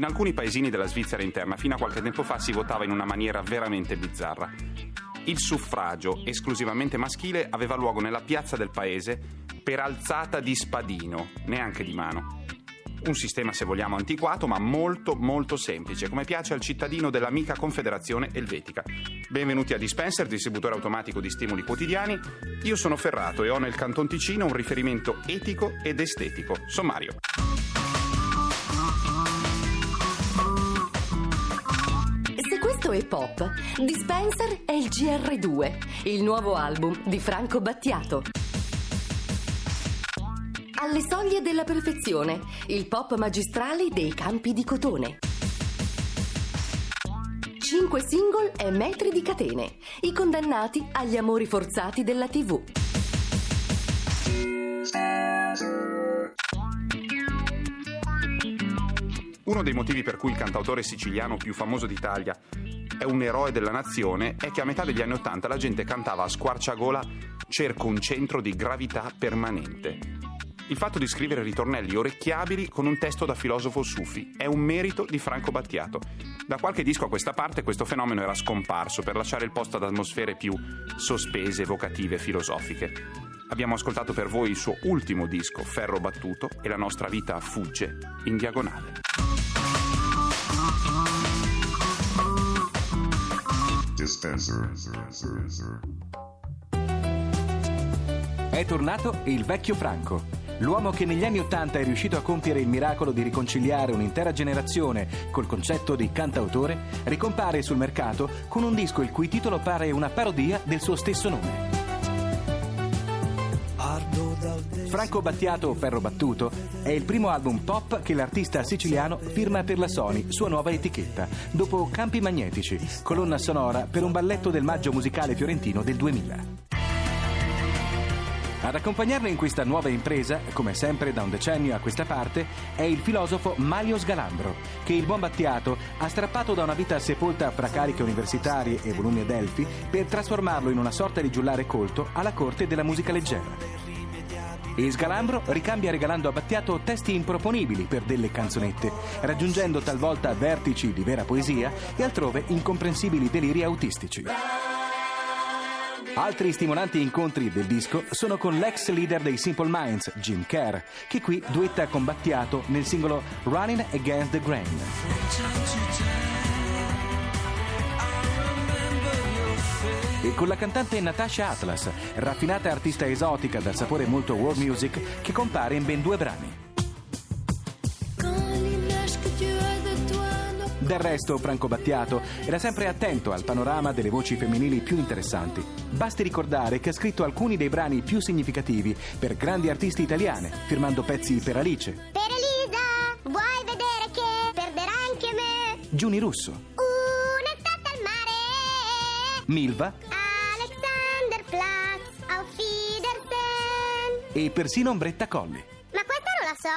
In alcuni paesini della Svizzera interna fino a qualche tempo fa si votava in una maniera veramente bizzarra. Il suffragio, esclusivamente maschile, aveva luogo nella piazza del paese per alzata di spadino, neanche di mano. Un sistema, se vogliamo, antiquato, ma molto, molto semplice, come piace al cittadino dell'amica Confederazione Elvetica. Benvenuti a Dispenser, distributore automatico di stimoli quotidiani. Io sono Ferrato e ho nel Canton Ticino un riferimento etico ed estetico. Sommario. Questo è pop, Dispenser è il GR2, il nuovo album di Franco Battiato. Alle soglie della perfezione, il pop magistrale dei campi di cotone. Cinque single e metri di catene, i condannati agli amori forzati della TV. Uno dei motivi per cui il cantautore siciliano più famoso d'Italia è un eroe della nazione è che a metà degli anni Ottanta la gente cantava a squarciagola Cerco un centro di gravità permanente. Il fatto di scrivere ritornelli orecchiabili con un testo da filosofo sufi è un merito di Franco Battiato. Da qualche disco a questa parte questo fenomeno era scomparso per lasciare il posto ad atmosfere più sospese, evocative, filosofiche. Abbiamo ascoltato per voi il suo ultimo disco, Ferro Battuto, e la nostra vita fugge in diagonale. Dispenser. È tornato il vecchio Franco. L'uomo che negli anni Ottanta è riuscito a compiere il miracolo di riconciliare un'intera generazione col concetto di cantautore, ricompare sul mercato con un disco il cui titolo pare una parodia del suo stesso nome. Franco Battiato Ferro Battuto è il primo album pop che l'artista siciliano firma per la Sony, sua nuova etichetta, dopo Campi Magnetici, colonna sonora per un balletto del maggio musicale fiorentino del 2000. Ad accompagnarlo in questa nuova impresa, come sempre da un decennio a questa parte, è il filosofo Mario Sgalambro, che il buon Battiato ha strappato da una vita sepolta fra cariche universitarie e volumi ad Elfi per trasformarlo in una sorta di giullare colto alla corte della musica leggera. E Sgalambro ricambia regalando a Battiato testi improponibili per delle canzonette, raggiungendo talvolta vertici di vera poesia e altrove incomprensibili deliri autistici. Altri stimolanti incontri del disco sono con l'ex leader dei Simple Minds, Jim Kerr, che qui duetta con Battiato nel singolo Running Against the Grain. E con la cantante Natasha Atlas, raffinata artista esotica dal sapore molto world music, che compare in ben due brani. Del resto, Franco Battiato era sempre attento al panorama delle voci femminili più interessanti. Basti ricordare che ha scritto alcuni dei brani più significativi per grandi artisti italiane, firmando pezzi per Alice, Per Elisa, vuoi vedere che perderà anche me? Giuni Russo. Milva Alexanderplatz, auf Wiedersehen. e persino Ombretta Colli. Ma questa non la so.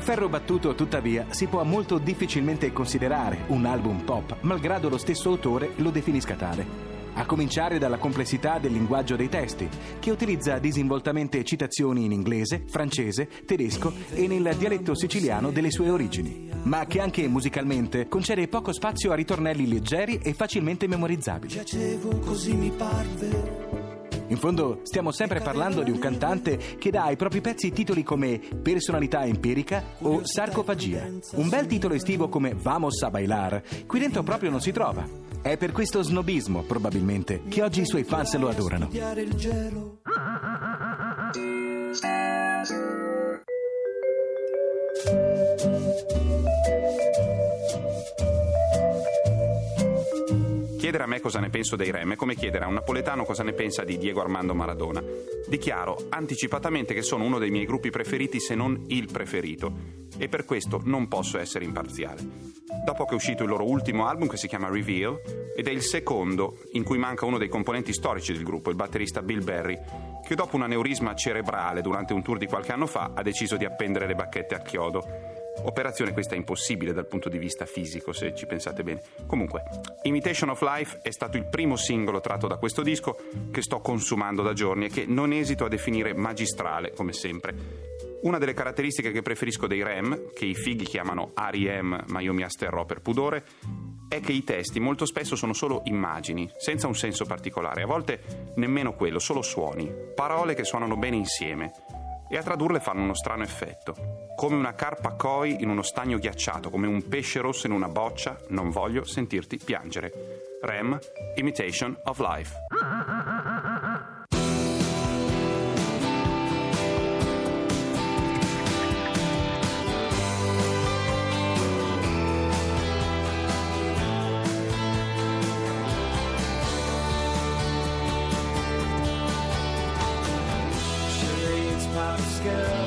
Ferro Battuto, tuttavia, si può molto difficilmente considerare un album pop, malgrado lo stesso autore lo definisca tale. A cominciare dalla complessità del linguaggio dei testi, che utilizza disinvoltamente citazioni in inglese, francese, tedesco e nel dialetto siciliano delle sue origini, ma che anche musicalmente concede poco spazio a ritornelli leggeri e facilmente memorizzabili. In fondo stiamo sempre parlando di un cantante che dà ai propri pezzi titoli come Personalità empirica o Sarcofagia. Un bel titolo estivo come Vamos a bailar, qui dentro proprio non si trova. È per questo snobismo, probabilmente, che oggi i suoi fans lo adorano. Chiedere Chiedere a me cosa ne penso dei Rem è come chiedere a un napoletano cosa ne pensa di Diego Armando Maradona. Dichiaro anticipatamente che sono uno dei miei gruppi preferiti, se non il preferito, e per questo non posso essere imparziale. Dopo che è uscito il loro ultimo album che si chiama Reveal, ed è il secondo in cui manca uno dei componenti storici del gruppo, il batterista Bill Berry, che dopo un aneurisma cerebrale durante un tour di qualche anno fa ha deciso di appendere le bacchette a chiodo. Operazione questa impossibile dal punto di vista fisico, se ci pensate bene. Comunque, Imitation of Life è stato il primo singolo tratto da questo disco che sto consumando da giorni e che non esito a definire magistrale, come sempre. Una delle caratteristiche che preferisco dei Rem, che i fighi chiamano R.E.M., ma io mi asterrò per pudore, è che i testi molto spesso sono solo immagini, senza un senso particolare, a volte nemmeno quello, solo suoni, parole che suonano bene insieme e a tradurle fanno uno strano effetto. Come una carpa koi in uno stagno ghiacciato, come un pesce rosso in una boccia, non voglio sentirti piangere. Rem, Imitation of Life. Charades, pop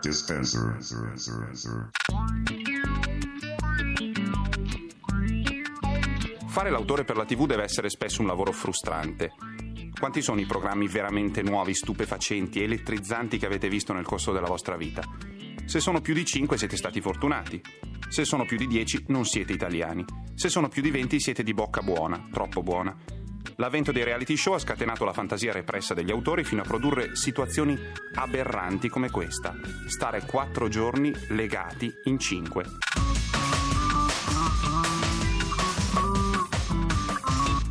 Dispenser. Fare l'autore per la TV deve essere spesso un lavoro frustrante. Quanti sono i programmi veramente nuovi, stupefacenti, elettrizzanti che avete visto nel corso della vostra vita? Se sono più di 5 siete stati fortunati. Se sono più di 10 non siete italiani. Se sono più di 20 siete di bocca buona, troppo buona. L'avvento dei reality show ha scatenato la fantasia repressa degli autori fino a produrre situazioni aberranti come questa. Stare quattro giorni legati in cinque.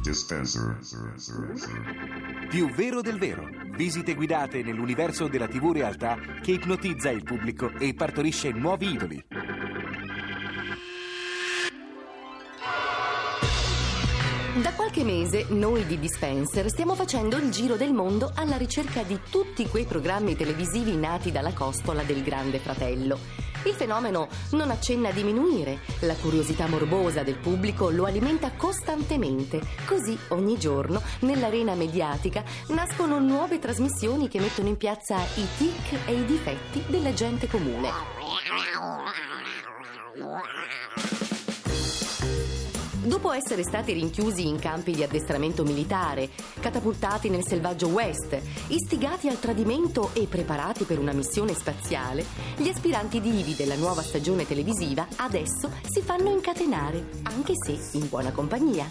Dispenser. Più vero del vero. Visite guidate nell'universo della TV realtà che ipnotizza il pubblico e partorisce nuovi idoli. Da qualche mese noi di Dispenser stiamo facendo il giro del mondo alla ricerca di tutti quei programmi televisivi nati dalla costola del Grande Fratello. Il fenomeno non accenna a diminuire, la curiosità morbosa del pubblico lo alimenta costantemente. Così ogni giorno nell'arena mediatica nascono nuove trasmissioni che mettono in piazza i tic e i difetti della gente comune. Dopo essere stati rinchiusi in campi di addestramento militare, catapultati nel selvaggio West, istigati al tradimento e preparati per una missione spaziale, gli aspiranti divi della nuova stagione televisiva adesso si fanno incatenare, anche se in buona compagnia.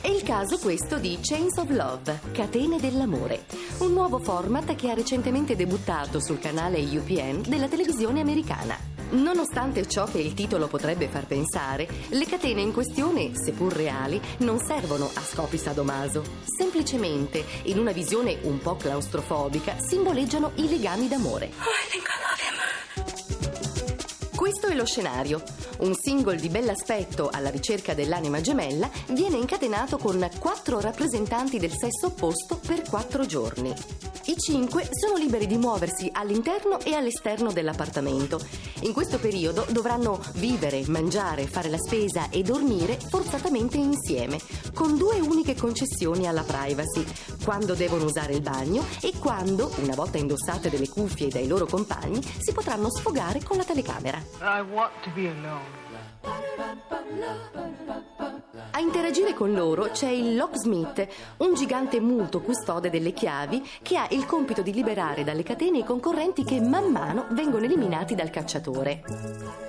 È il caso questo di Chains of Love, Catene dell'amore, un nuovo format che ha recentemente debuttato sul canale UPN della televisione americana. Nonostante ciò che il titolo potrebbe far pensare, le catene in questione, seppur reali, non servono a scopi sadomaso. Semplicemente, in una visione un po' claustrofobica, simboleggiano i legami d'amore. Questo è lo scenario. Un single di bell'aspetto alla ricerca dell'anima gemella viene incatenato con quattro rappresentanti del sesso opposto per quattro giorni. I cinque sono liberi di muoversi all'interno e all'esterno dell'appartamento. In questo periodo dovranno vivere, mangiare, fare la spesa e dormire forzatamente insieme, con due uniche concessioni alla privacy, quando devono usare il bagno e quando, una volta indossate delle cuffie dai loro compagni, si potranno sfogare con la telecamera. I want to be alone. A interagire con loro c'è il locksmith, un gigante muto custode delle chiavi che ha il compito di liberare dalle catene i concorrenti che man mano vengono eliminati dal cacciatore.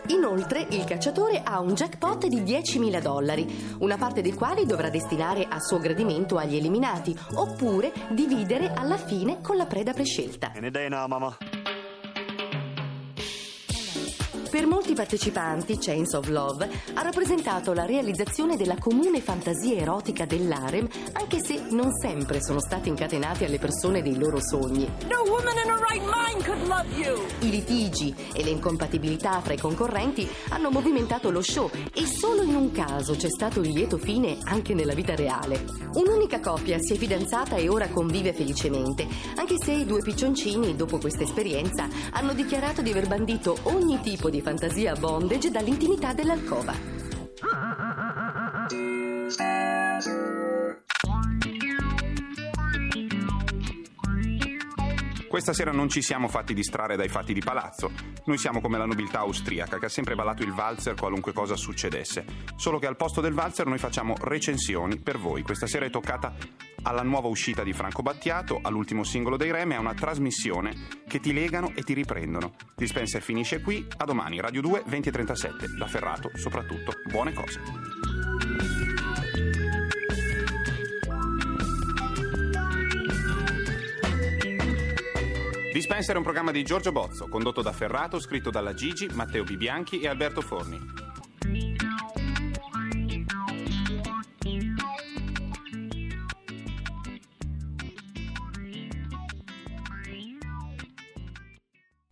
Inoltre il cacciatore ha un jackpot di 10.000 dollari, una parte dei quali dovrà destinare a suo gradimento agli eliminati, oppure dividere alla fine con la preda prescelta. Any day now, mama. Per molti partecipanti, Chains of Love ha rappresentato la realizzazione della comune fantasia erotica dell'harem, anche se non sempre sono stati incatenati alle persone dei loro sogni. No woman in her right mind could love you. I litigi e le incompatibilità fra i concorrenti hanno movimentato lo show e solo in un caso c'è stato il lieto fine anche nella vita reale. Un'unica coppia si è fidanzata e ora convive felicemente, anche se i due piccioncini, dopo questa esperienza, hanno dichiarato di aver bandito ogni tipo di fantasia bondage dall'intimità dell'alcova. Questa sera non ci siamo fatti distrarre dai fatti di palazzo. Noi siamo come la nobiltà austriaca che ha sempre ballato il valzer qualunque cosa succedesse. Solo che al posto del valzer noi facciamo recensioni per voi. Questa sera è toccata alla nuova uscita di Franco Battiato, all'ultimo singolo dei Reme, a una trasmissione che ti legano e ti riprendono. Dispenser finisce qui, a domani, Radio 2, 20.37. Da Ferrato, soprattutto, buone cose. Dispenser è un programma di Giorgio Bozzo, condotto da Ferrato, scritto dalla Gigi, Matteo Bibianchi e Alberto Forni.